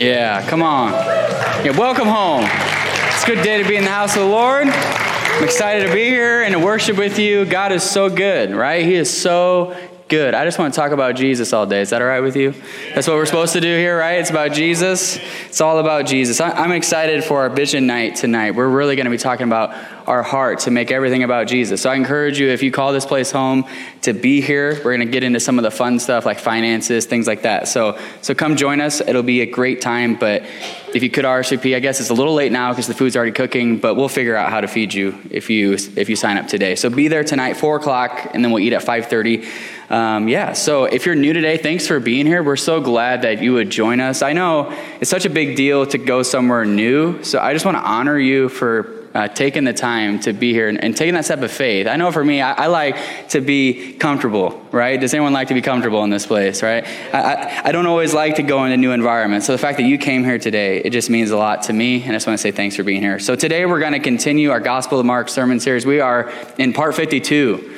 Yeah, come on. Yeah, welcome home. It's a good day to be in the house of the Lord. I'm excited to be here and to worship with you. God is so good, right? He is so good. I just want to talk about Jesus all day. Is that all right with you? That's what we're supposed to do here, right? It's about Jesus. It's all about Jesus. I'm excited for our vision night tonight. We're really going to be talking about our heart to make everything about Jesus. So I encourage you, if you call this place home, to be here. We're going to get into some of the fun stuff like finances, things like that. So, so come join us. It'll be a great time. But if you could RSVP, I guess it's a little late now because the food's already cooking. But we'll figure out how to feed you if you if you sign up today. So be there tonight, four o'clock, and then we'll eat at five thirty. Um, yeah, so if you're new today, thanks for being here. We're so glad that you would join us. I know it's such a big deal to go somewhere new, so I just want to honor you for uh, taking the time to be here and, and, taking that step of faith. I know for me, I, I, like to be comfortable, right? Does anyone like to be comfortable in this place, right? I, I, I, don't always like to go into new environments. So the fact that you came here today, it just means a lot to me. And I just want to say thanks for being here. So today we're going to continue our Gospel of Mark sermon series. We are in part 52.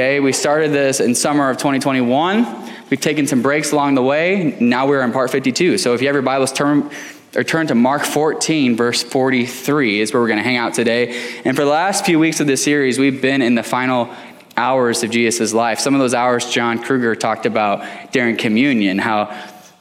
Okay, we started this in summer of 2021. We've taken some breaks along the way. Now we're in part 52. So if you have your Bibles, turn or turn to Mark 14, verse 43 is where we're going to hang out today. And for the last few weeks of this series, we've been in the final hours of Jesus' life. Some of those hours John Kruger talked about during communion, how,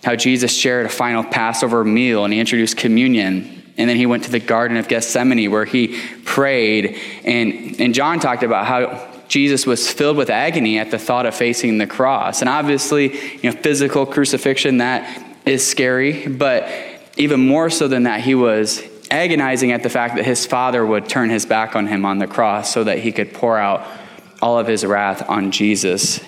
how Jesus shared a final Passover meal and he introduced communion. And then he went to the Garden of Gethsemane where he prayed. And, and John talked about how Jesus was filled with agony at the thought of facing the cross. And obviously, you know, physical crucifixion, that is scary, but even more so than that, he was agonizing at the fact that his father would turn his back on him on the cross so that he could pour out all of his wrath on Jesus.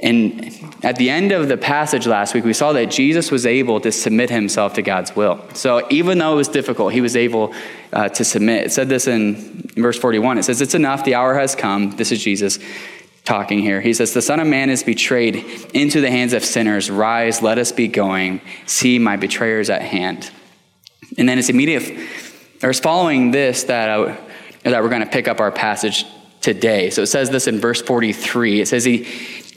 And at the end of the passage last week, we saw that Jesus was able to submit himself to God's will. So even though it was difficult, he was able uh, to submit. It said this in verse 41. It says, It's enough, the hour has come. This is Jesus talking here. He says, The Son of Man is betrayed into the hands of sinners. Rise, let us be going. See, my betrayers at hand. And then it's immediate, or it's following this that, uh, that we're going to pick up our passage today. So it says this in verse 43. It says, He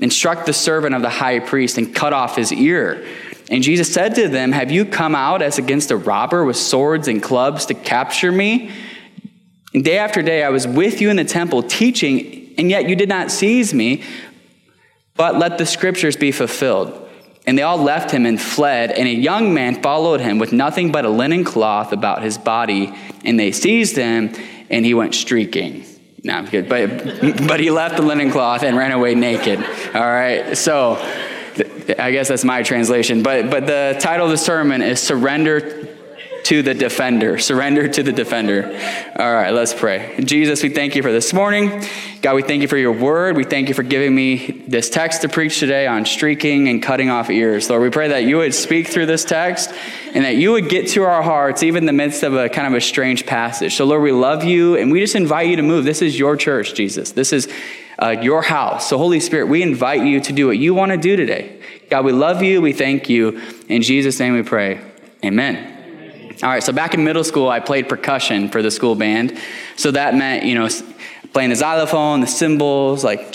and struck the servant of the high priest and cut off his ear. And Jesus said to them, Have you come out as against a robber with swords and clubs to capture me? And day after day I was with you in the temple teaching, and yet you did not seize me. But let the scriptures be fulfilled. And they all left him and fled, and a young man followed him with nothing but a linen cloth about his body. And they seized him, and he went streaking. No, I'm good. But, but he left the linen cloth and ran away naked. All right. So I guess that's my translation. But, but the title of the sermon is Surrender to the Defender. Surrender to the Defender. All right, let's pray. Jesus, we thank you for this morning. God, we thank you for your word. We thank you for giving me this text to preach today on streaking and cutting off ears. Lord, we pray that you would speak through this text and that you would get to our hearts, even in the midst of a kind of a strange passage. So, Lord, we love you and we just invite you to move. This is your church, Jesus. This is uh, your house. So, Holy Spirit, we invite you to do what you want to do today. God, we love you. We thank you. In Jesus' name we pray. Amen. All right, so back in middle school, I played percussion for the school band. So that meant, you know, playing the xylophone, the cymbals, like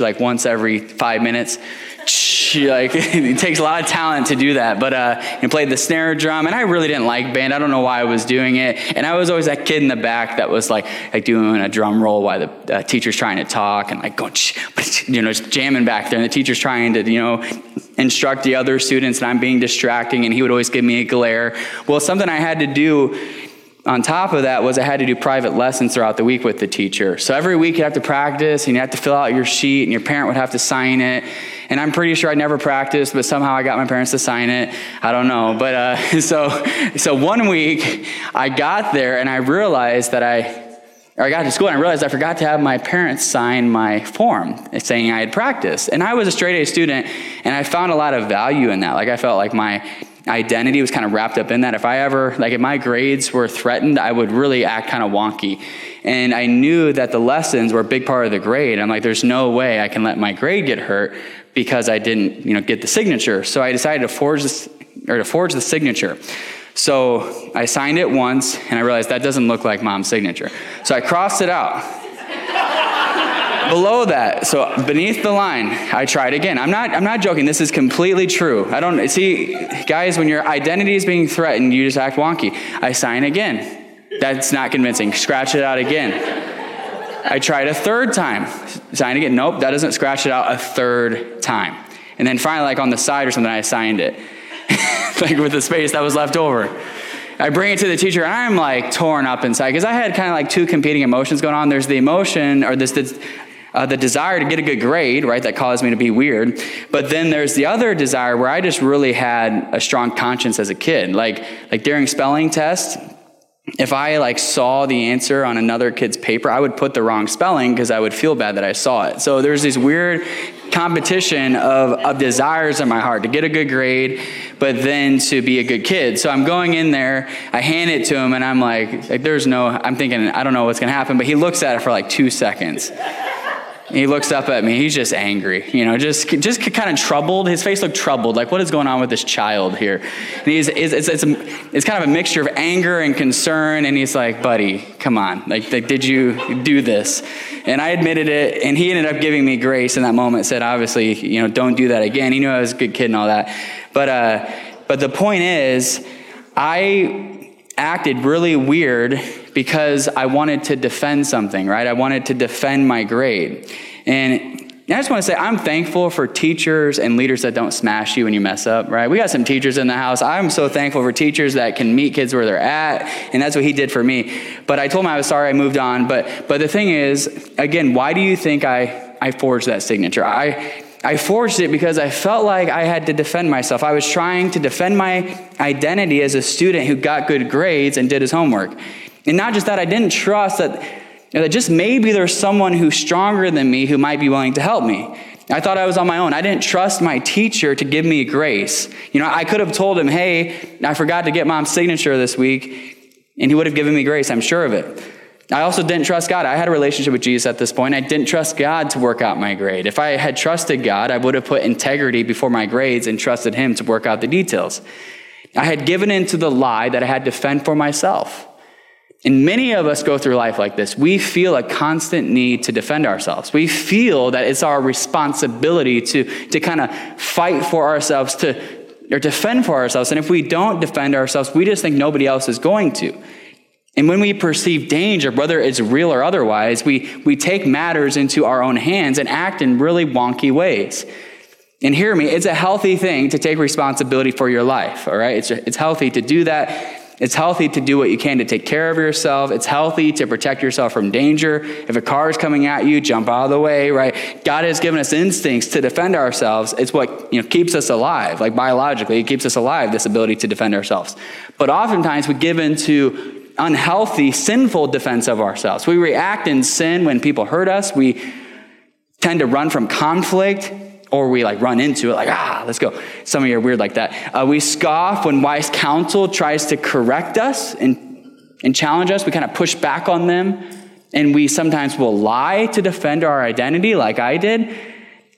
like once every five minutes. Like it takes a lot of talent to do that. But uh, I played the snare drum, and I really didn't like band. I don't know why I was doing it. And I was always that kid in the back that was like like doing a drum roll while the uh, teacher's trying to talk, and like going, you know, just jamming back there, and the teacher's trying to, you know, instruct the other students, and I'm being distracting, and he would always give me a glare. Well, something I had to do on top of that was I had to do private lessons throughout the week with the teacher. So every week you have to practice and you have to fill out your sheet and your parent would have to sign it. And I'm pretty sure I never practiced, but somehow I got my parents to sign it. I don't know. But uh, so, so one week I got there and I realized that I, or I got to school and I realized I forgot to have my parents sign my form saying I had practiced. And I was a straight A student and I found a lot of value in that. Like I felt like my identity was kind of wrapped up in that. If I ever, like, if my grades were threatened, I would really act kind of wonky. And I knew that the lessons were a big part of the grade. I'm like, there's no way I can let my grade get hurt because I didn't, you know, get the signature. So I decided to forge this, or to forge the signature. So I signed it once, and I realized that doesn't look like mom's signature. So I crossed it out below that, so beneath the line, I tried again. I'm not, I'm not joking. This is completely true. I don't see, guys, when your identity is being threatened, you just act wonky. I sign again. That's not convincing. Scratch it out again. I tried a third time. Sign again. Nope, that doesn't scratch it out a third time. And then finally, like on the side or something, I signed it. like with the space that was left over. I bring it to the teacher, and I'm like torn up inside because I had kind of like two competing emotions going on. There's the emotion or this, this uh, the desire to get a good grade, right, that caused me to be weird. But then there's the other desire where I just really had a strong conscience as a kid. Like, like during spelling tests, if I like saw the answer on another kid's paper, I would put the wrong spelling because I would feel bad that I saw it. So there's this weird competition of, of desires in my heart to get a good grade, but then to be a good kid. So I'm going in there, I hand it to him, and I'm like, like there's no, I'm thinking, I don't know what's gonna happen, but he looks at it for like two seconds. He looks up at me. He's just angry, you know, just just kind of troubled. His face looked troubled. Like, what is going on with this child here? And he's it's, it's, it's, a, it's kind of a mixture of anger and concern. And he's like, buddy, come on. Like, like, did you do this? And I admitted it. And he ended up giving me grace in that moment. Said, obviously, you know, don't do that again. He knew I was a good kid and all that. But uh, but the point is, I acted really weird because I wanted to defend something, right? I wanted to defend my grade. And I just want to say I'm thankful for teachers and leaders that don't smash you when you mess up, right? We got some teachers in the house. I'm so thankful for teachers that can meet kids where they're at, and that's what he did for me. But I told him I was sorry, I moved on. But but the thing is, again, why do you think I I forged that signature? I I forged it because I felt like I had to defend myself. I was trying to defend my identity as a student who got good grades and did his homework. And not just that, I didn't trust that, that just maybe there's someone who's stronger than me who might be willing to help me. I thought I was on my own. I didn't trust my teacher to give me grace. You know, I could have told him, hey, I forgot to get mom's signature this week, and he would have given me grace, I'm sure of it. I also didn't trust God. I had a relationship with Jesus at this point. I didn't trust God to work out my grade. If I had trusted God, I would have put integrity before my grades and trusted Him to work out the details. I had given in to the lie that I had to fend for myself. And many of us go through life like this. We feel a constant need to defend ourselves. We feel that it's our responsibility to, to kind of fight for ourselves, to, or defend for ourselves. And if we don't defend ourselves, we just think nobody else is going to. And when we perceive danger, whether it's real or otherwise, we, we take matters into our own hands and act in really wonky ways. And hear me, it's a healthy thing to take responsibility for your life, all right? It's, it's healthy to do that. It's healthy to do what you can to take care of yourself. It's healthy to protect yourself from danger. If a car is coming at you, jump out of the way, right? God has given us instincts to defend ourselves. It's what you know, keeps us alive, like biologically, it keeps us alive, this ability to defend ourselves. But oftentimes we give into unhealthy, sinful defense of ourselves. We react in sin when people hurt us. We tend to run from conflict or we like run into it like ah let's go. Some of you are weird like that. Uh, we scoff when wise counsel tries to correct us and, and challenge us. We kind of push back on them and we sometimes will lie to defend our identity like i did.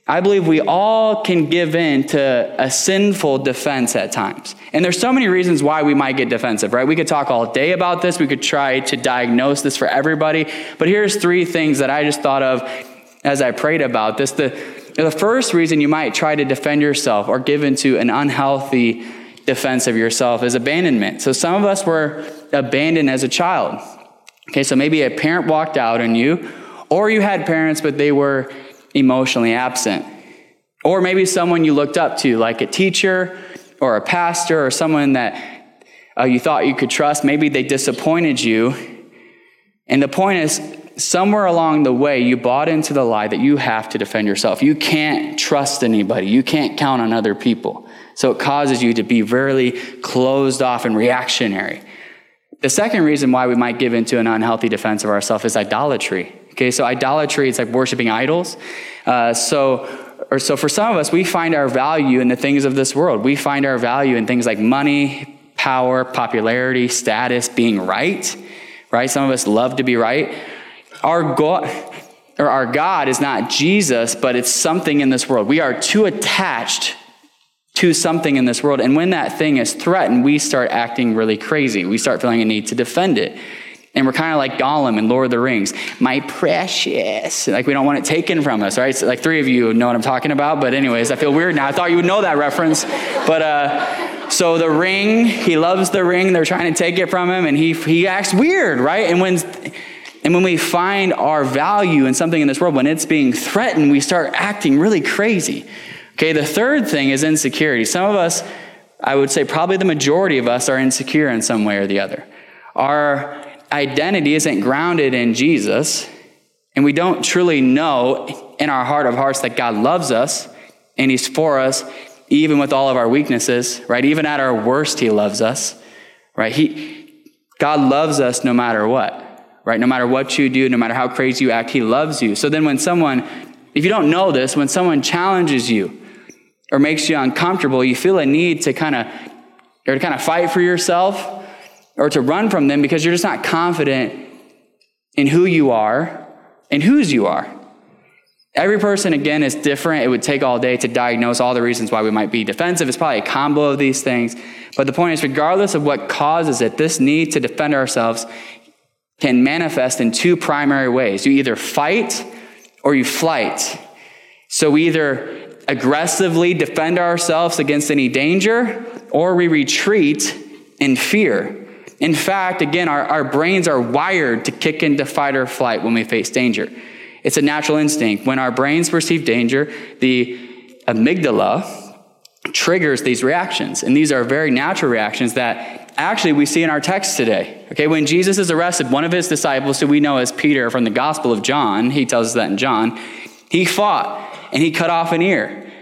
I believe we all can give in to a sinful defense at times. And there's so many reasons why we might get defensive right? We could talk all day about this. We could try to diagnose this for everybody. But here's three things that i just thought of as i prayed about this. The the first reason you might try to defend yourself or give into an unhealthy defense of yourself is abandonment. So some of us were abandoned as a child. Okay, so maybe a parent walked out on you, or you had parents, but they were emotionally absent. Or maybe someone you looked up to, like a teacher or a pastor or someone that uh, you thought you could trust. Maybe they disappointed you. And the point is, somewhere along the way, you bought into the lie that you have to defend yourself. You can't trust anybody, you can't count on other people. So it causes you to be very closed off and reactionary. The second reason why we might give into an unhealthy defense of ourselves is idolatry. Okay, so idolatry, it's like worshiping idols. Uh, so or so for some of us, we find our value in the things of this world. We find our value in things like money, power, popularity, status, being right, right? Some of us love to be right. Our God, or our God is not Jesus, but it's something in this world. We are too attached to something in this world. And when that thing is threatened, we start acting really crazy. We start feeling a need to defend it. And we're kind of like Gollum in Lord of the Rings. My precious. Like we don't want it taken from us, right? So like three of you know what I'm talking about. But anyways, I feel weird now. I thought you would know that reference. But uh, so the ring, he loves the ring. They're trying to take it from him, and he he acts weird, right? And when and when we find our value in something in this world, when it's being threatened, we start acting really crazy. Okay, the third thing is insecurity. Some of us, I would say probably the majority of us, are insecure in some way or the other. Our identity isn't grounded in Jesus, and we don't truly know in our heart of hearts that God loves us and He's for us, even with all of our weaknesses, right? Even at our worst, He loves us, right? He, God loves us no matter what, right? No matter what you do, no matter how crazy you act, He loves you. So then when someone, if you don't know this, when someone challenges you or makes you uncomfortable, you feel a need to kind of, or to kind of fight for yourself or to run from them because you're just not confident in who you are and whose you are. Every person, again, is different. It would take all day to diagnose all the reasons why we might be defensive. It's probably a combo of these things. But the point is, regardless of what causes it, this need to defend ourselves can manifest in two primary ways. You either fight or you flight. So we either aggressively defend ourselves against any danger or we retreat in fear. In fact, again, our, our brains are wired to kick into fight or flight when we face danger. It's a natural instinct. When our brains perceive danger, the amygdala triggers these reactions. And these are very natural reactions that actually we see in our text today. Okay, when Jesus is arrested, one of his disciples, who we know as Peter from the Gospel of John, he tells us that in John, he fought and he cut off an ear.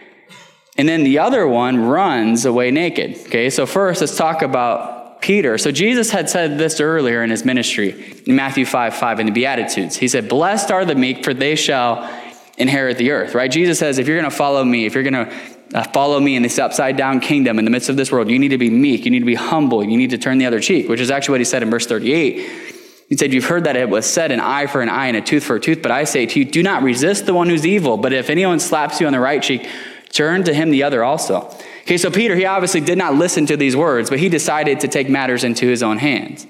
And then the other one runs away naked. Okay, so first let's talk about Peter. So Jesus had said this earlier in his ministry in Matthew 5 5 in the Beatitudes. He said, Blessed are the meek, for they shall inherit the earth, right? Jesus says, if you're going to follow me, if you're going to uh, follow me in this upside down kingdom in the midst of this world, you need to be meek, you need to be humble, you need to turn the other cheek, which is actually what he said in verse 38. He said, You've heard that it was said, an eye for an eye and a tooth for a tooth, but I say to you, do not resist the one who's evil, but if anyone slaps you on the right cheek, turn to him the other also. Okay, so Peter, he obviously did not listen to these words, but he decided to take matters into his own hands.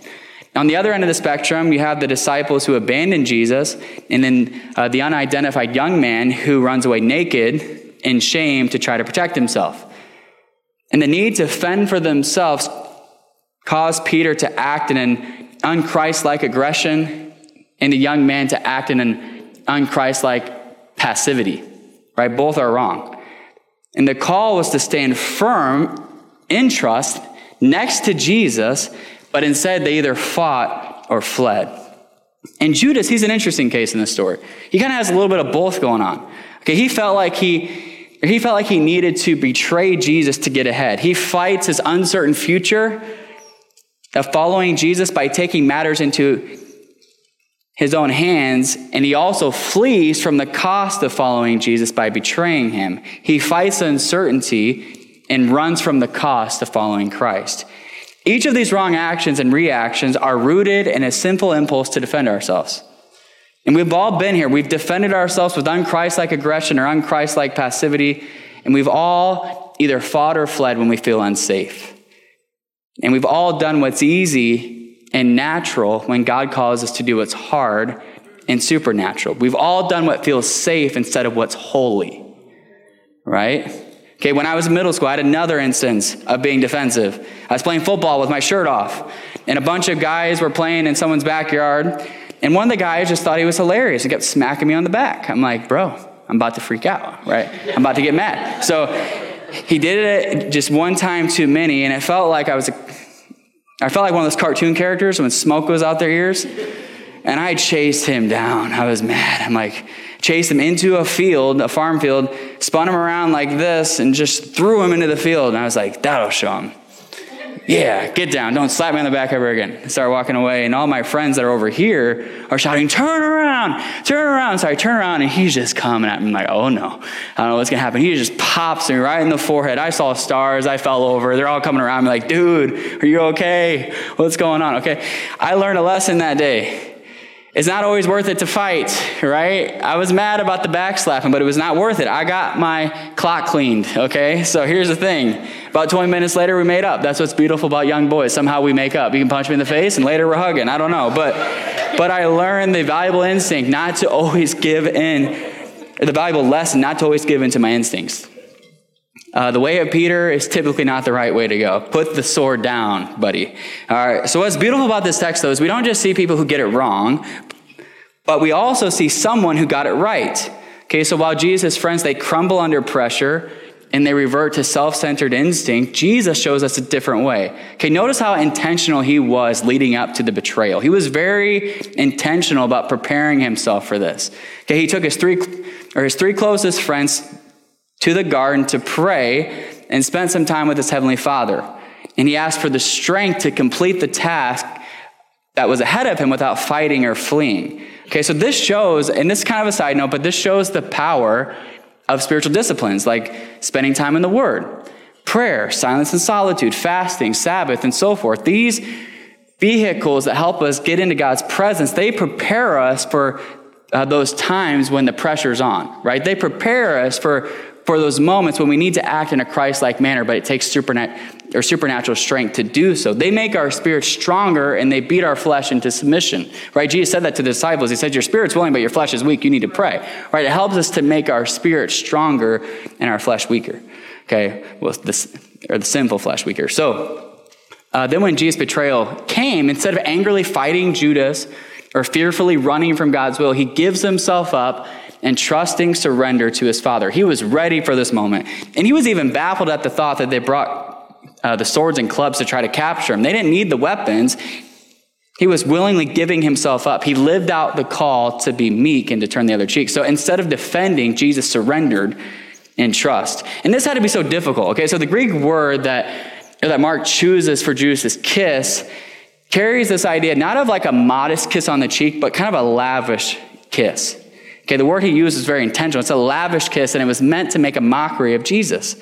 On the other end of the spectrum, you have the disciples who abandon Jesus, and then uh, the unidentified young man who runs away naked in shame to try to protect himself. And the need to fend for themselves caused Peter to act in an unchristlike aggression, and the young man to act in an unchristlike passivity. Right? Both are wrong. And the call was to stand firm in trust next to Jesus, but instead they either fought or fled. And Judas, he's an interesting case in this story. He kind of has a little bit of both going on. Okay, he felt like he he felt like he needed to betray Jesus to get ahead. He fights his uncertain future of following Jesus by taking matters into his own hands, and he also flees from the cost of following Jesus by betraying him. He fights uncertainty and runs from the cost of following Christ. Each of these wrong actions and reactions are rooted in a simple impulse to defend ourselves. And we've all been here. We've defended ourselves with unchristlike aggression or unchristlike passivity, and we've all either fought or fled when we feel unsafe. And we've all done what's easy and natural when God calls us to do what's hard and supernatural. We've all done what feels safe instead of what's holy, right? Okay, when I was in middle school, I had another instance of being defensive. I was playing football with my shirt off, and a bunch of guys were playing in someone's backyard, and one of the guys just thought he was hilarious and kept smacking me on the back. I'm like, bro, I'm about to freak out, right? I'm about to get mad. So he did it just one time too many, and it felt like I was I felt like one of those cartoon characters when smoke goes out their ears. And I chased him down. I was mad. I'm like, chased him into a field, a farm field, spun him around like this, and just threw him into the field. And I was like, that'll show him. Yeah, get down. Don't slap me on the back ever again. I start walking away, and all my friends that are over here are shouting, turn around, turn around. So I turn around, and he's just coming at me. I'm like, oh no, I don't know what's going to happen. He just pops me right in the forehead. I saw stars. I fell over. They're all coming around me like, dude, are you okay? What's going on? Okay. I learned a lesson that day. It's not always worth it to fight, right? I was mad about the backslapping, but it was not worth it. I got my clock cleaned, okay? So here's the thing. About 20 minutes later, we made up. That's what's beautiful about young boys. Somehow we make up. You can punch me in the face, and later we're hugging. I don't know. But, but I learned the valuable instinct not to always give in, the valuable lesson not to always give in to my instincts. Uh, the way of Peter is typically not the right way to go. Put the sword down, buddy. All right. So what's beautiful about this text, though, is we don't just see people who get it wrong, but we also see someone who got it right. Okay. So while Jesus' friends they crumble under pressure and they revert to self-centered instinct, Jesus shows us a different way. Okay. Notice how intentional he was leading up to the betrayal. He was very intentional about preparing himself for this. Okay. He took his three or his three closest friends to the garden to pray and spend some time with his heavenly father. And he asked for the strength to complete the task that was ahead of him without fighting or fleeing. Okay, so this shows, and this is kind of a side note, but this shows the power of spiritual disciplines like spending time in the Word, prayer, silence and solitude, fasting, Sabbath, and so forth. These vehicles that help us get into God's presence, they prepare us for uh, those times when the pressure's on, right? They prepare us for for those moments when we need to act in a Christ-like manner, but it takes supernat- or supernatural strength to do so. They make our spirit stronger and they beat our flesh into submission. Right? Jesus said that to the disciples. He said, Your spirit's willing, but your flesh is weak. You need to pray. Right? It helps us to make our spirit stronger and our flesh weaker. Okay, well, this or the sinful flesh weaker. So uh, then when Jesus' betrayal came, instead of angrily fighting Judas or fearfully running from God's will, he gives himself up and trusting surrender to his father. He was ready for this moment. And he was even baffled at the thought that they brought uh, the swords and clubs to try to capture him. They didn't need the weapons. He was willingly giving himself up. He lived out the call to be meek and to turn the other cheek. So instead of defending, Jesus surrendered in trust. And this had to be so difficult. Okay, so the Greek word that that Mark chooses for Judas' kiss carries this idea not of like a modest kiss on the cheek, but kind of a lavish kiss. Okay, the word he used is very intentional. It's a lavish kiss, and it was meant to make a mockery of Jesus.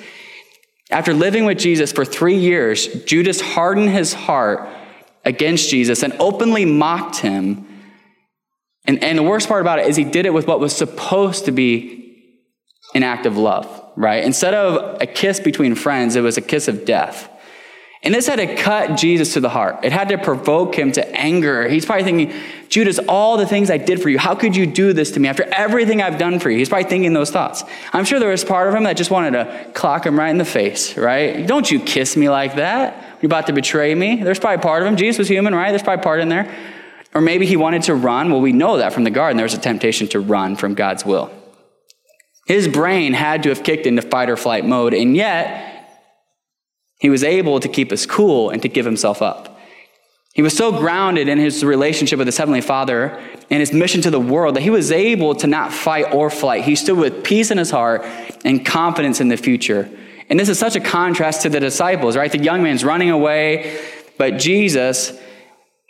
After living with Jesus for three years, Judas hardened his heart against Jesus and openly mocked him. And, and the worst part about it is he did it with what was supposed to be an act of love, right? Instead of a kiss between friends, it was a kiss of death. And this had to cut Jesus to the heart. It had to provoke him to anger. He's probably thinking, Judas, all the things I did for you, how could you do this to me after everything I've done for you? He's probably thinking those thoughts. I'm sure there was part of him that just wanted to clock him right in the face, right? Don't you kiss me like that. You're about to betray me. There's probably part of him. Jesus was human, right? There's probably part in there. Or maybe he wanted to run. Well, we know that from the garden. There was a temptation to run from God's will. His brain had to have kicked into fight or flight mode, and yet he was able to keep his cool and to give himself up. He was so grounded in his relationship with his heavenly father and his mission to the world that he was able to not fight or flight. He stood with peace in his heart and confidence in the future. And this is such a contrast to the disciples, right? The young man's running away, but Jesus,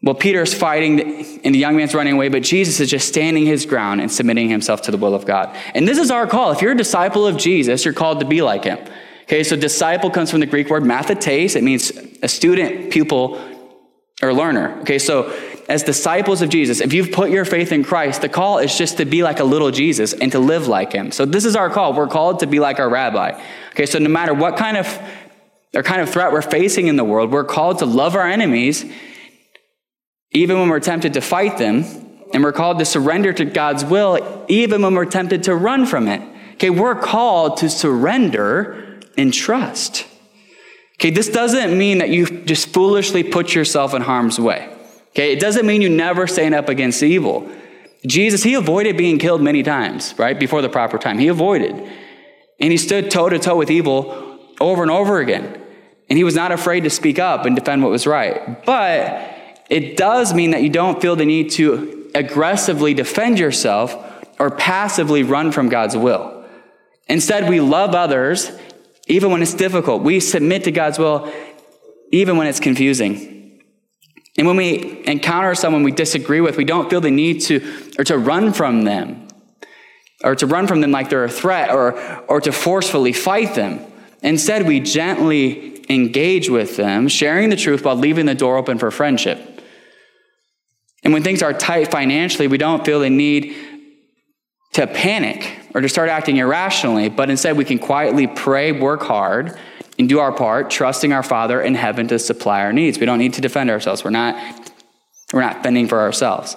well, Peter's fighting and the young man's running away, but Jesus is just standing his ground and submitting himself to the will of God. And this is our call. If you're a disciple of Jesus, you're called to be like him. Okay, so disciple comes from the Greek word mathetes. It means a student, pupil, or learner. Okay, so as disciples of Jesus, if you've put your faith in Christ, the call is just to be like a little Jesus and to live like him. So this is our call. We're called to be like our rabbi. Okay, so no matter what kind of or kind of threat we're facing in the world, we're called to love our enemies even when we're tempted to fight them, and we're called to surrender to God's will even when we're tempted to run from it. Okay, we're called to surrender and trust. Okay, this doesn't mean that you just foolishly put yourself in harm's way. Okay, it doesn't mean you never stand up against evil. Jesus, he avoided being killed many times, right? Before the proper time. He avoided. And he stood toe to toe with evil over and over again. And he was not afraid to speak up and defend what was right. But it does mean that you don't feel the need to aggressively defend yourself or passively run from God's will. Instead, we love others even when it's difficult. We submit to God's will even when it's confusing. And when we encounter someone we disagree with, we don't feel the need to or to run from them or to run from them like they're a threat or, or to forcefully fight them. Instead, we gently engage with them, sharing the truth while leaving the door open for friendship. And when things are tight financially, we don't feel the need to panic or to start acting irrationally, but instead we can quietly pray, work hard, and do our part, trusting our Father in heaven to supply our needs. We don't need to defend ourselves. We're not, we're not fending for ourselves.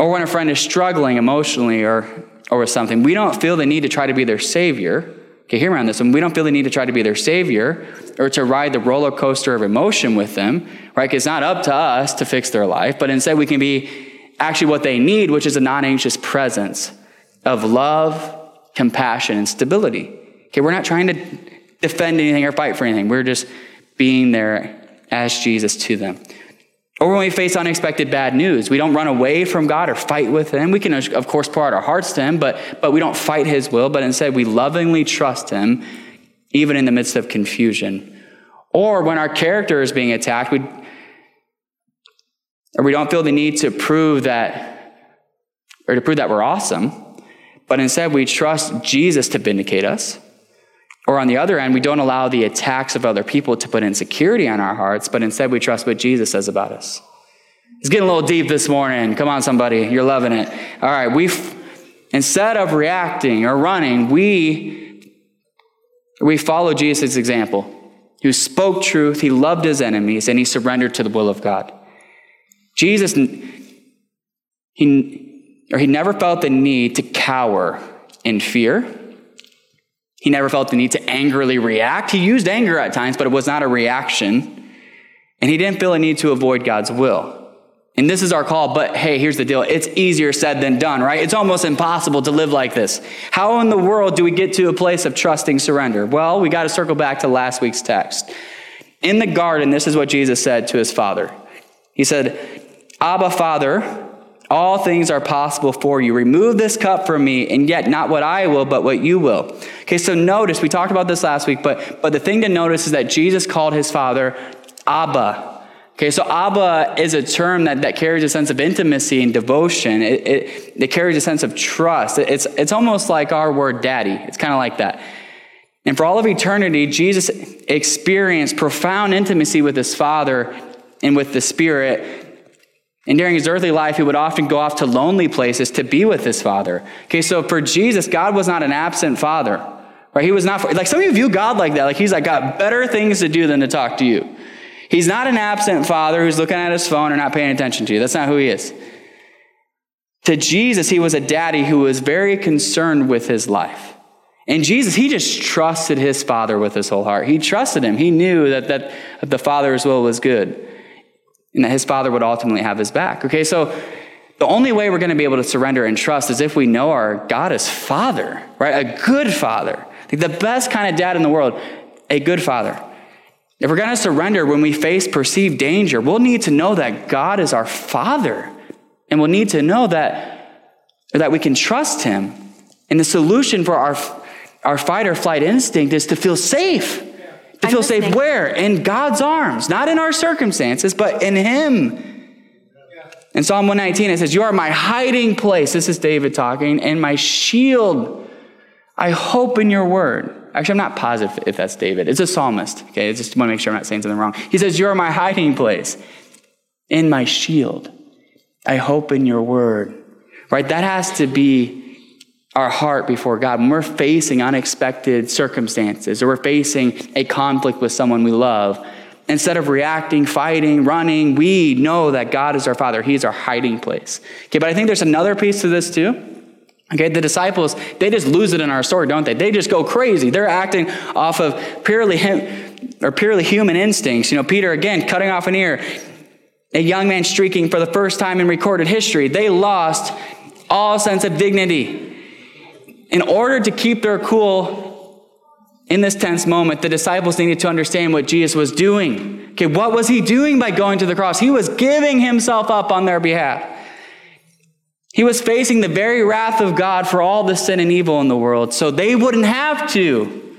Or when a friend is struggling emotionally or, or with something, we don't feel the need to try to be their savior. Okay, hear me on this one. We don't feel the need to try to be their savior or to ride the roller coaster of emotion with them, right? Because It's not up to us to fix their life, but instead we can be actually what they need, which is a non anxious presence of love, compassion, and stability. Okay, we're not trying to defend anything or fight for anything. We're just being there as Jesus to them. Or when we face unexpected bad news, we don't run away from God or fight with Him. We can, of course, pour out our hearts to Him, but, but we don't fight His will, but instead we lovingly trust Him, even in the midst of confusion. Or when our character is being attacked, we, or we don't feel the need to prove that, or to prove that we're awesome, but instead we trust Jesus to vindicate us. Or on the other end, we don't allow the attacks of other people to put insecurity on our hearts, but instead we trust what Jesus says about us. It's getting a little deep this morning. Come on, somebody. You're loving it. All right. We, instead of reacting or running, we, we follow Jesus' example, who spoke truth, he loved his enemies, and he surrendered to the will of God. Jesus, he, or he never felt the need to cower in fear he never felt the need to angrily react. He used anger at times, but it was not a reaction. And he didn't feel a need to avoid God's will. And this is our call, but hey, here's the deal. It's easier said than done, right? It's almost impossible to live like this. How in the world do we get to a place of trusting surrender? Well, we got to circle back to last week's text. In the garden, this is what Jesus said to his father. He said, Abba, Father, all things are possible for you. Remove this cup from me, and yet not what I will, but what you will. Okay, so notice, we talked about this last week, but, but the thing to notice is that Jesus called his father Abba. Okay, so Abba is a term that, that carries a sense of intimacy and devotion. It, it, it carries a sense of trust. It's, it's almost like our word daddy. It's kind of like that. And for all of eternity, Jesus experienced profound intimacy with his Father and with the Spirit and during his earthly life, he would often go off to lonely places to be with his father. Okay, so for Jesus, God was not an absent father. Right? He was not, like some of you view God like that. Like he's like got better things to do than to talk to you. He's not an absent father who's looking at his phone or not paying attention to you. That's not who he is. To Jesus, he was a daddy who was very concerned with his life. And Jesus, he just trusted his father with his whole heart. He trusted him. He knew that, that the father's will was good and that his father would ultimately have his back. Okay, so the only way we're going to be able to surrender and trust is if we know our God is Father, right? A good Father, like the best kind of dad in the world, a good Father. If we're going to surrender when we face perceived danger, we'll need to know that God is our Father, and we'll need to know that that we can trust Him. And the solution for our our fight or flight instinct is to feel safe. To feel safe where? In God's arms, not in our circumstances, but in Him. In Psalm 119, it says, You are my hiding place. This is David talking, and my shield. I hope in your word. Actually, I'm not positive if that's David. It's a psalmist. Okay, I just want to make sure I'm not saying something wrong. He says, You are my hiding place in my shield. I hope in your word. Right? That has to be our heart before God, when we're facing unexpected circumstances or we're facing a conflict with someone we love, instead of reacting, fighting, running, we know that God is our Father. He's our hiding place. Okay, but I think there's another piece to this too. Okay, the disciples, they just lose it in our story, don't they? They just go crazy. They're acting off of purely or purely human instincts. You know, Peter again cutting off an ear, a young man streaking for the first time in recorded history. They lost all sense of dignity in order to keep their cool in this tense moment, the disciples needed to understand what Jesus was doing. Okay, what was he doing by going to the cross? He was giving himself up on their behalf. He was facing the very wrath of God for all the sin and evil in the world, so they wouldn't have to.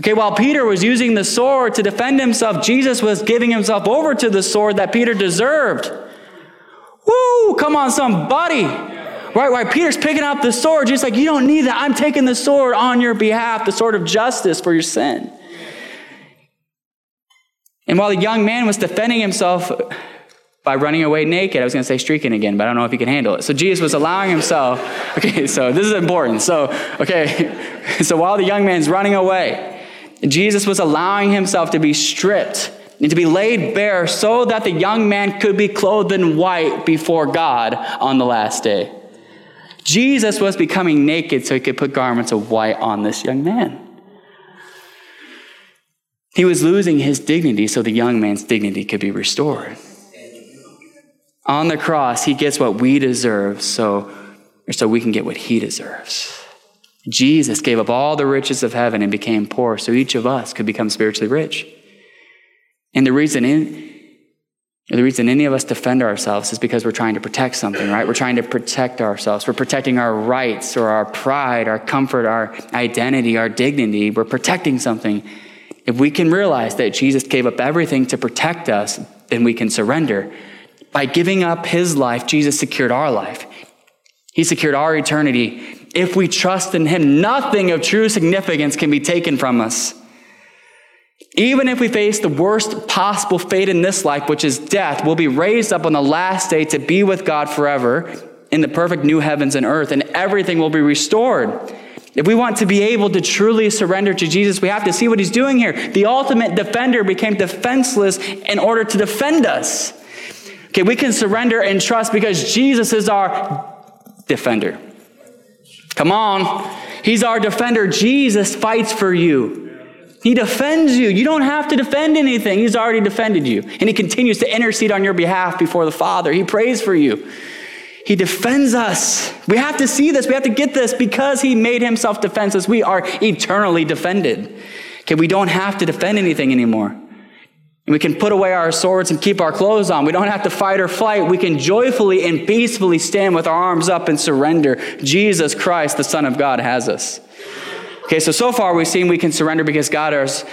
Okay, while Peter was using the sword to defend himself, Jesus was giving himself over to the sword that Peter deserved. Woo! Come on, somebody. Right, right. Peter's picking up the sword. Just like, you don't need that. I'm taking the sword on your behalf, the sword of justice for your sin. And while the young man was defending himself by running away naked, I was going to say streaking again, but I don't know if he can handle it. So Jesus was allowing himself, okay, so this is important. So, okay, so while the young man's running away, Jesus was allowing himself to be stripped and to be laid bare so that the young man could be clothed in white before God on the last day. Jesus was becoming naked so he could put garments of white on this young man. He was losing his dignity so the young man's dignity could be restored. On the cross, he gets what we deserve so, so we can get what he deserves. Jesus gave up all the riches of heaven and became poor so each of us could become spiritually rich. And the reason in, the reason any of us defend ourselves is because we're trying to protect something, right? We're trying to protect ourselves. We're protecting our rights or our pride, our comfort, our identity, our dignity. We're protecting something. If we can realize that Jesus gave up everything to protect us, then we can surrender. By giving up his life, Jesus secured our life. He secured our eternity. If we trust in him, nothing of true significance can be taken from us. Even if we face the worst possible fate in this life, which is death, we'll be raised up on the last day to be with God forever in the perfect new heavens and earth, and everything will be restored. If we want to be able to truly surrender to Jesus, we have to see what he's doing here. The ultimate defender became defenseless in order to defend us. Okay, we can surrender and trust because Jesus is our defender. Come on. He's our defender. Jesus fights for you. He defends you. You don't have to defend anything. He's already defended you. And he continues to intercede on your behalf before the Father. He prays for you. He defends us. We have to see this. We have to get this because he made himself defenseless. We are eternally defended. Okay, we don't have to defend anything anymore. We can put away our swords and keep our clothes on. We don't have to fight or flight. We can joyfully and peacefully stand with our arms up and surrender. Jesus Christ, the Son of God, has us. Okay, so so far we've seen we can surrender because God is,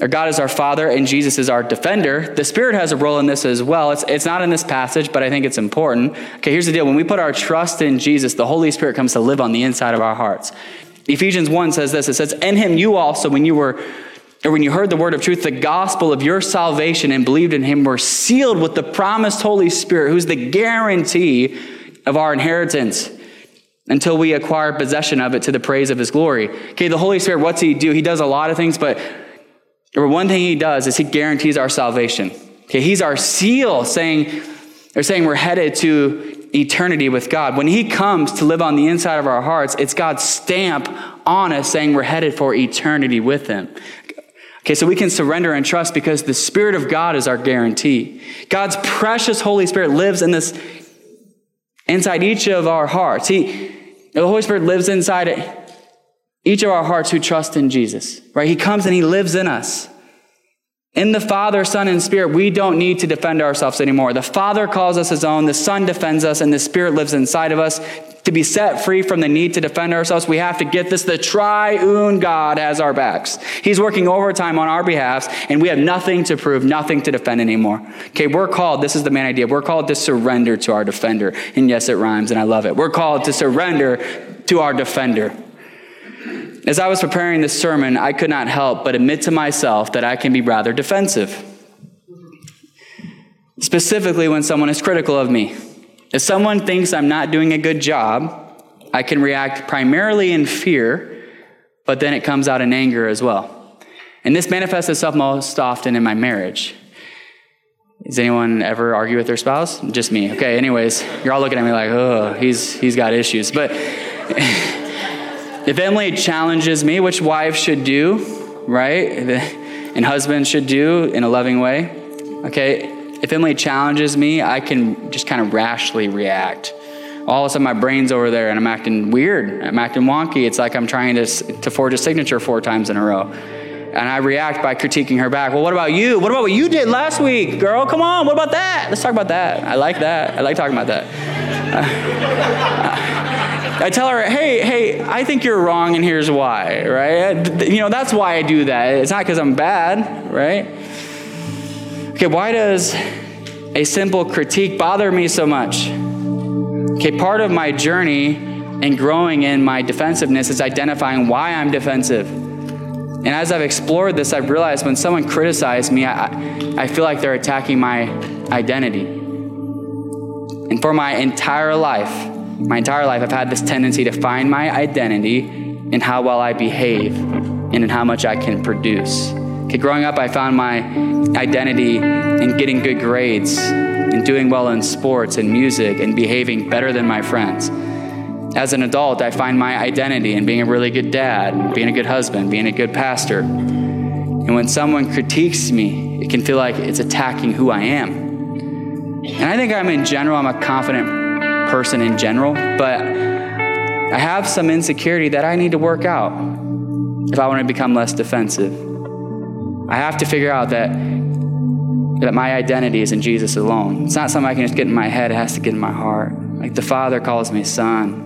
or God is our Father and Jesus is our defender. The Spirit has a role in this as well. It's, it's not in this passage, but I think it's important. Okay, here's the deal. When we put our trust in Jesus, the Holy Spirit comes to live on the inside of our hearts. Ephesians 1 says this it says, In him you also, when you were or when you heard the word of truth, the gospel of your salvation, and believed in him, were sealed with the promised Holy Spirit, who's the guarantee of our inheritance until we acquire possession of it to the praise of his glory. Okay, the Holy Spirit, what's he do? He does a lot of things, but one thing he does is he guarantees our salvation. Okay, he's our seal saying, they're saying we're headed to eternity with God. When he comes to live on the inside of our hearts, it's God's stamp on us saying we're headed for eternity with him. Okay, so we can surrender and trust because the Spirit of God is our guarantee. God's precious Holy Spirit lives in this inside each of our hearts. He, the Holy Spirit lives inside each of our hearts who trust in Jesus, right? He comes and He lives in us. In the Father, Son, and Spirit, we don't need to defend ourselves anymore. The Father calls us His own, the Son defends us, and the Spirit lives inside of us to be set free from the need to defend ourselves, we have to get this. The triune God has our backs. He's working overtime on our behalf, and we have nothing to prove, nothing to defend anymore. Okay, we're called, this is the main idea, we're called to surrender to our defender. And yes, it rhymes, and I love it. We're called to surrender to our defender. As I was preparing this sermon, I could not help but admit to myself that I can be rather defensive. Specifically, when someone is critical of me. If someone thinks I'm not doing a good job, I can react primarily in fear, but then it comes out in anger as well. And this manifests itself most often in my marriage. Does anyone ever argue with their spouse? Just me. Okay, anyways, you're all looking at me like, oh, he's, he's got issues. But if Emily challenges me, which wives should do, right? And husbands should do in a loving way, okay? If Emily challenges me, I can just kind of rashly react. All of a sudden, my brain's over there and I'm acting weird. I'm acting wonky. It's like I'm trying to, to forge a signature four times in a row. And I react by critiquing her back. Well, what about you? What about what you did last week, girl? Come on, what about that? Let's talk about that. I like that. I like talking about that. I tell her, hey, hey, I think you're wrong, and here's why, right? You know, that's why I do that. It's not because I'm bad, right? Okay, why does a simple critique bother me so much? Okay, part of my journey and growing in my defensiveness is identifying why I'm defensive. And as I've explored this, I've realized when someone criticizes me, I, I feel like they're attacking my identity. And for my entire life, my entire life, I've had this tendency to find my identity in how well I behave and in how much I can produce. Okay, growing up, I found my identity in getting good grades and doing well in sports and music and behaving better than my friends. As an adult, I find my identity in being a really good dad, being a good husband, being a good pastor. And when someone critiques me, it can feel like it's attacking who I am. And I think I'm in general, I'm a confident person in general, but I have some insecurity that I need to work out if I want to become less defensive. I have to figure out that that my identity is in Jesus alone. It's not something I can just get in my head, it has to get in my heart. Like the Father calls me son.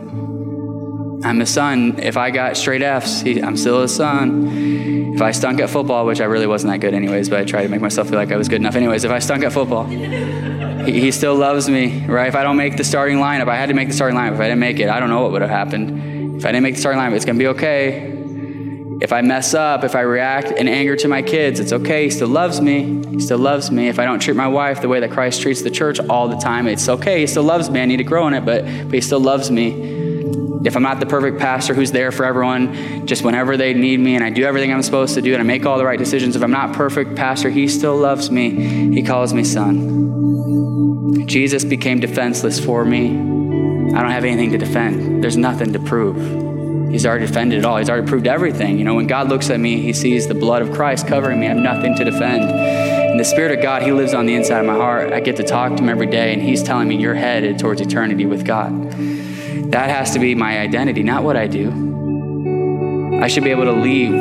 I'm a son. If I got straight F's, he, I'm still a son. If I stunk at football, which I really wasn't that good anyways, but I tried to make myself feel like I was good enough anyways, if I stunk at football, he, he still loves me, right? If I don't make the starting lineup, I had to make the starting lineup. If I didn't make it, I don't know what would have happened. If I didn't make the starting lineup, it's going to be okay. If I mess up, if I react in anger to my kids, it's okay. He still loves me. He still loves me. If I don't treat my wife the way that Christ treats the church all the time, it's okay. He still loves me. I need to grow in it, but, but he still loves me if I'm not the perfect pastor who's there for everyone just whenever they need me and I do everything I'm supposed to do and I make all the right decisions, if I'm not perfect pastor, he still loves me. He calls me son. Jesus became defenseless for me. I don't have anything to defend. There's nothing to prove. He's already defended it all. He's already proved everything. You know, when God looks at me, he sees the blood of Christ covering me. I have nothing to defend. And the Spirit of God, He lives on the inside of my heart. I get to talk to Him every day, and He's telling me you're headed towards eternity with God. That has to be my identity, not what I do. I should be able to leave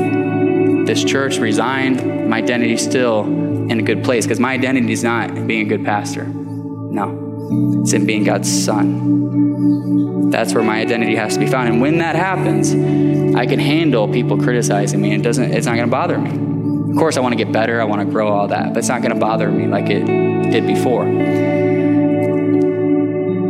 this church, resign, my identity still in a good place because my identity is not being a good pastor. No, it's in being God's son. That's where my identity has to be found. And when that happens, I can handle people criticizing me. It doesn't, it's not going to bother me. Of course, I want to get better, I want to grow all that, but it's not going to bother me like it did before.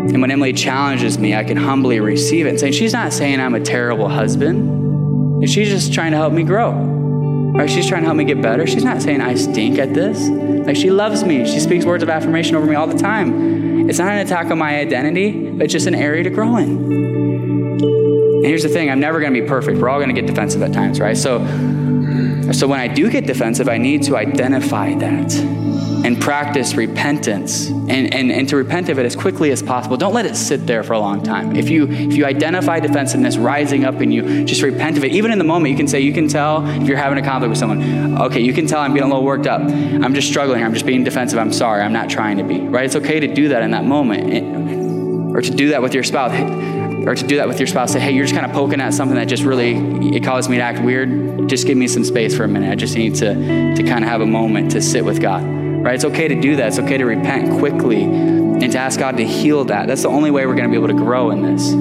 And when Emily challenges me, I can humbly receive it and say, she's not saying I'm a terrible husband. She's just trying to help me grow. Right? She's trying to help me get better. She's not saying I stink at this. Like she loves me. She speaks words of affirmation over me all the time. It's not an attack on my identity, but just an area to grow in. And here's the thing, I'm never going to be perfect. We're all going to get defensive at times, right? So so when I do get defensive, I need to identify that and practice repentance and, and, and to repent of it as quickly as possible. Don't let it sit there for a long time. If you if you identify defensiveness rising up in you, just repent of it. Even in the moment, you can say, you can tell if you're having a conflict with someone, okay, you can tell I'm getting a little worked up. I'm just struggling. I'm just being defensive. I'm sorry. I'm not trying to be. Right? It's okay to do that in that moment. Or to do that with your spouse. Or to do that with your spouse. Say, hey, you're just kind of poking at something that just really it caused me to act weird. Just give me some space for a minute. I just need to to kind of have a moment to sit with God right? It's okay to do that. It's okay to repent quickly and to ask God to heal that. That's the only way we're going to be able to grow in this.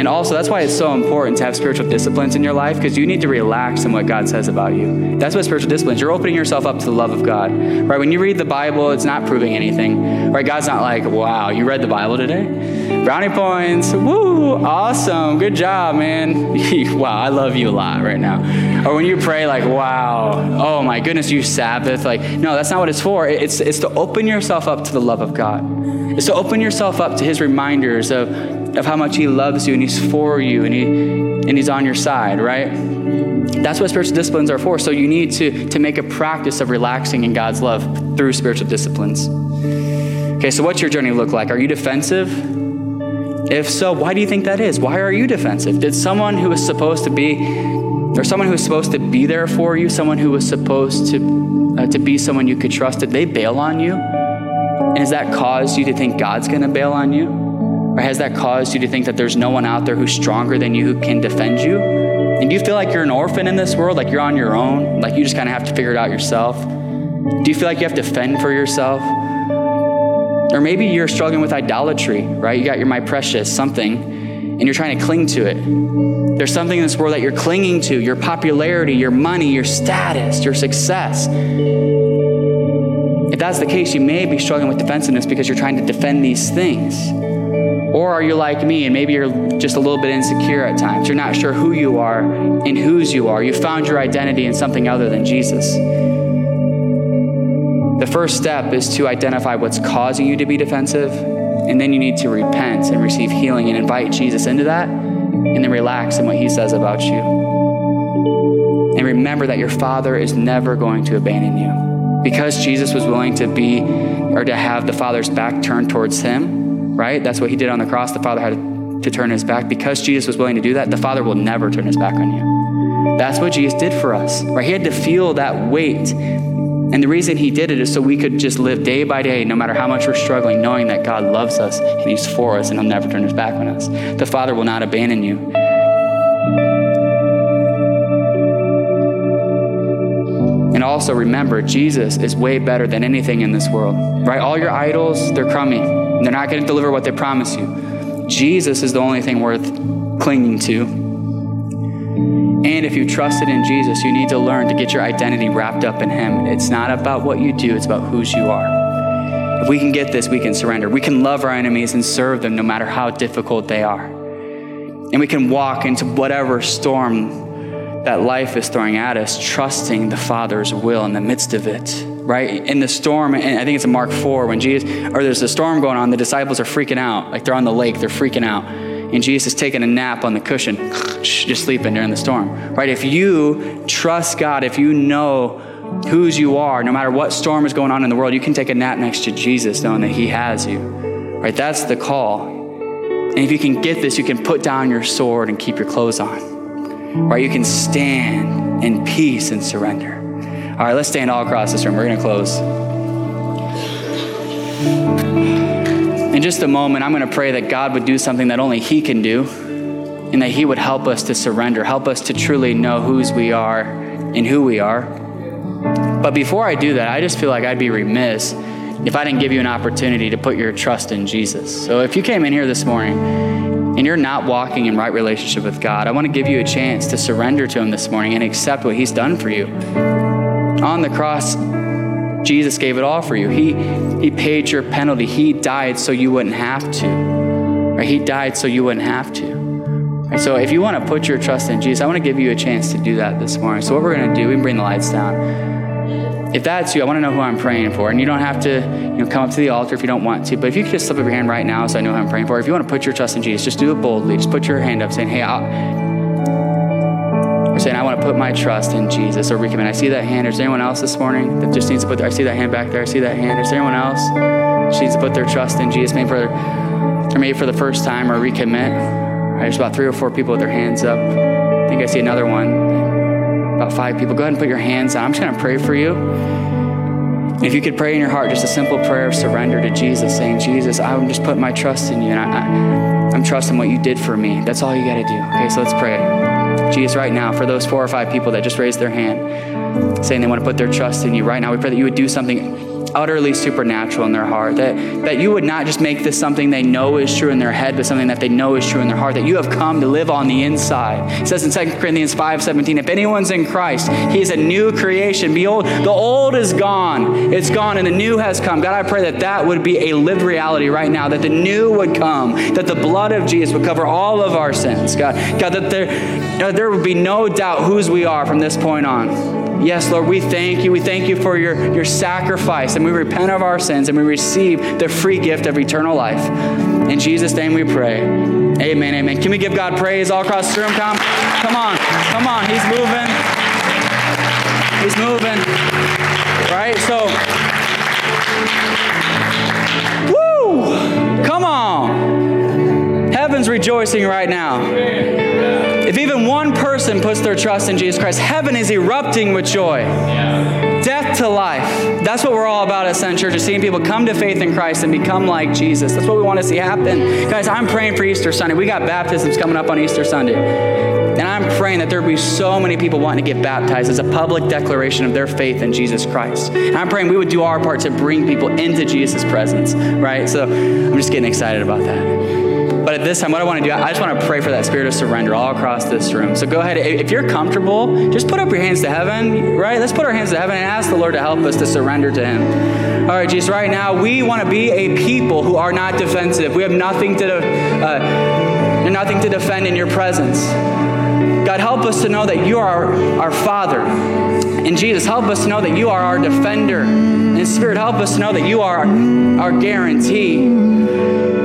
And also, that's why it's so important to have spiritual disciplines in your life because you need to relax in what God says about you. That's what spiritual disciplines. You're opening yourself up to the love of God, right? When you read the Bible, it's not proving anything, right? God's not like, "Wow, you read the Bible today? Brownie points, woo, awesome, good job, man. wow, I love you a lot right now." Or when you pray, like, "Wow, oh my goodness, you Sabbath." Like, no, that's not what it's for. It's it's to open yourself up to the love of God. It's to open yourself up to His reminders of of how much He loves you and He's for you and, he, and He's on your side, right? That's what spiritual disciplines are for. So you need to, to make a practice of relaxing in God's love through spiritual disciplines. Okay, so what's your journey look like? Are you defensive? If so, why do you think that is? Why are you defensive? Did someone who was supposed to be, or someone who was supposed to be there for you, someone who was supposed to, uh, to be someone you could trust, did they bail on you? And has that caused you to think God's going to bail on you? Or has that caused you to think that there's no one out there who's stronger than you who can defend you? And do you feel like you're an orphan in this world, like you're on your own, like you just kind of have to figure it out yourself? Do you feel like you have to fend for yourself? Or maybe you're struggling with idolatry, right? You got your my precious something, and you're trying to cling to it. There's something in this world that you're clinging to your popularity, your money, your status, your success. If that's the case, you may be struggling with defensiveness because you're trying to defend these things. Or are you like me and maybe you're just a little bit insecure at times? You're not sure who you are and whose you are. You found your identity in something other than Jesus. The first step is to identify what's causing you to be defensive, and then you need to repent and receive healing and invite Jesus into that, and then relax in what he says about you. And remember that your Father is never going to abandon you because Jesus was willing to be or to have the Father's back turned towards him, right? That's what he did on the cross. The Father had to turn his back. Because Jesus was willing to do that, the Father will never turn his back on you. That's what Jesus did for us, right? He had to feel that weight. And the reason he did it is so we could just live day by day, no matter how much we're struggling, knowing that God loves us and he's for us and he'll never turn his back on us. The Father will not abandon you. And also remember, Jesus is way better than anything in this world, right? All your idols, they're crummy. They're not going to deliver what they promise you. Jesus is the only thing worth clinging to. And if you trusted in Jesus, you need to learn to get your identity wrapped up in Him. It's not about what you do, it's about whose you are. If we can get this, we can surrender. We can love our enemies and serve them no matter how difficult they are. And we can walk into whatever storm that life is throwing at us, trusting the Father's will in the midst of it, right? In the storm, and I think it's in Mark 4 when Jesus, or there's a storm going on, the disciples are freaking out. Like they're on the lake, they're freaking out. And Jesus is taking a nap on the cushion, just sleeping during the storm, right? If you trust God, if you know whose you are, no matter what storm is going on in the world, you can take a nap next to Jesus knowing that He has you, right? That's the call. And if you can get this, you can put down your sword and keep your clothes on right? You can stand in peace and surrender. All right, let's stand all across this room. We're going to close. In just a moment, I'm going to pray that God would do something that only He can do and that He would help us to surrender, help us to truly know whose we are and who we are. But before I do that, I just feel like I'd be remiss if I didn't give you an opportunity to put your trust in Jesus. So if you came in here this morning and you're not walking in right relationship with God, I want to give you a chance to surrender to Him this morning and accept what He's done for you. On the cross, Jesus gave it all for you. He, he paid your penalty. He died so you wouldn't have to. Right? He died so you wouldn't have to. Right? So if you want to put your trust in Jesus, I want to give you a chance to do that this morning. So what we're going to do, we bring the lights down if that's you, I want to know who I'm praying for. And you don't have to you know, come up to the altar if you don't want to. But if you could just slip up your hand right now so I know who I'm praying for. If you want to put your trust in Jesus, just do it boldly. Just put your hand up saying, hey, I'll, saying, I want to put my trust in Jesus or recommit. I see that hand. Is there anyone else this morning that just needs to put their, I see that hand back there. I see that hand. Is there anyone else that needs to put their trust in Jesus? Maybe for, or maybe for the first time or recommit. Right, there's about three or four people with their hands up. I think I see another one about five people. Go ahead and put your hands on. I'm just going to pray for you. If you could pray in your heart just a simple prayer of surrender to Jesus, saying, Jesus, I'm just putting my trust in you, and I, am trusting what you did for me. That's all you got to do. Okay, so let's pray. Jesus, right now, for those four or five people that just raised their hand, saying they want to put their trust in you, right now, we pray that you would do something utterly supernatural in their heart. That, that you would not just make this something they know is true in their head, but something that they know is true in their heart. That you have come to live on the inside. It says in 2 Corinthians 5 17, if anyone's in Christ, he is a new creation. Behold, the old is gone. It's gone, and the new has come. God, I pray that that would be a lived reality right now, that the new would come, that the blood of Jesus would cover all of our sins. God, God that there, there would be no doubt whose we are from this point on. Yes, Lord, we thank you. We thank you for your, your sacrifice, and we repent of our sins, and we receive the free gift of eternal life. In Jesus' name we pray. Amen, amen. Can we give God praise all across the room? Come, come on, come on. He's moving. He's moving. Right? So, woo! Come on. Heaven's rejoicing right now. If even one person puts their trust in Jesus Christ, heaven is erupting with joy. Death to life. That's what we're all about at Sent Church, is seeing people come to faith in Christ and become like Jesus. That's what we want to see happen. Guys, I'm praying for Easter Sunday. We got baptisms coming up on Easter Sunday. And I'm praying that there be so many people wanting to get baptized as a public declaration of their faith in Jesus Christ. And I'm praying we would do our part to bring people into Jesus' presence, right? So I'm just getting excited about that. But at this time, what I want to do, I just want to pray for that spirit of surrender all across this room. So go ahead. If you're comfortable, just put up your hands to heaven, right? Let's put our hands to heaven and ask the Lord to help us to surrender to Him. All right, Jesus, right now, we want to be a people who are not defensive. We have nothing to, uh, nothing to defend in your presence. God, help us to know that you are our Father. And Jesus, help us to know that you are our defender. And Spirit, help us to know that you are our guarantee.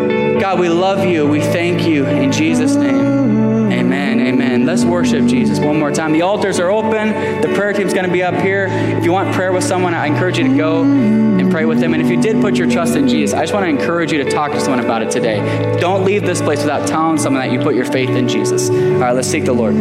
God, we love you. We thank you in Jesus' name. Amen. Amen. Let's worship Jesus one more time. The altars are open. The prayer team's going to be up here. If you want prayer with someone, I encourage you to go and pray with them. And if you did put your trust in Jesus, I just want to encourage you to talk to someone about it today. Don't leave this place without telling someone that you put your faith in Jesus. All right, let's seek the Lord.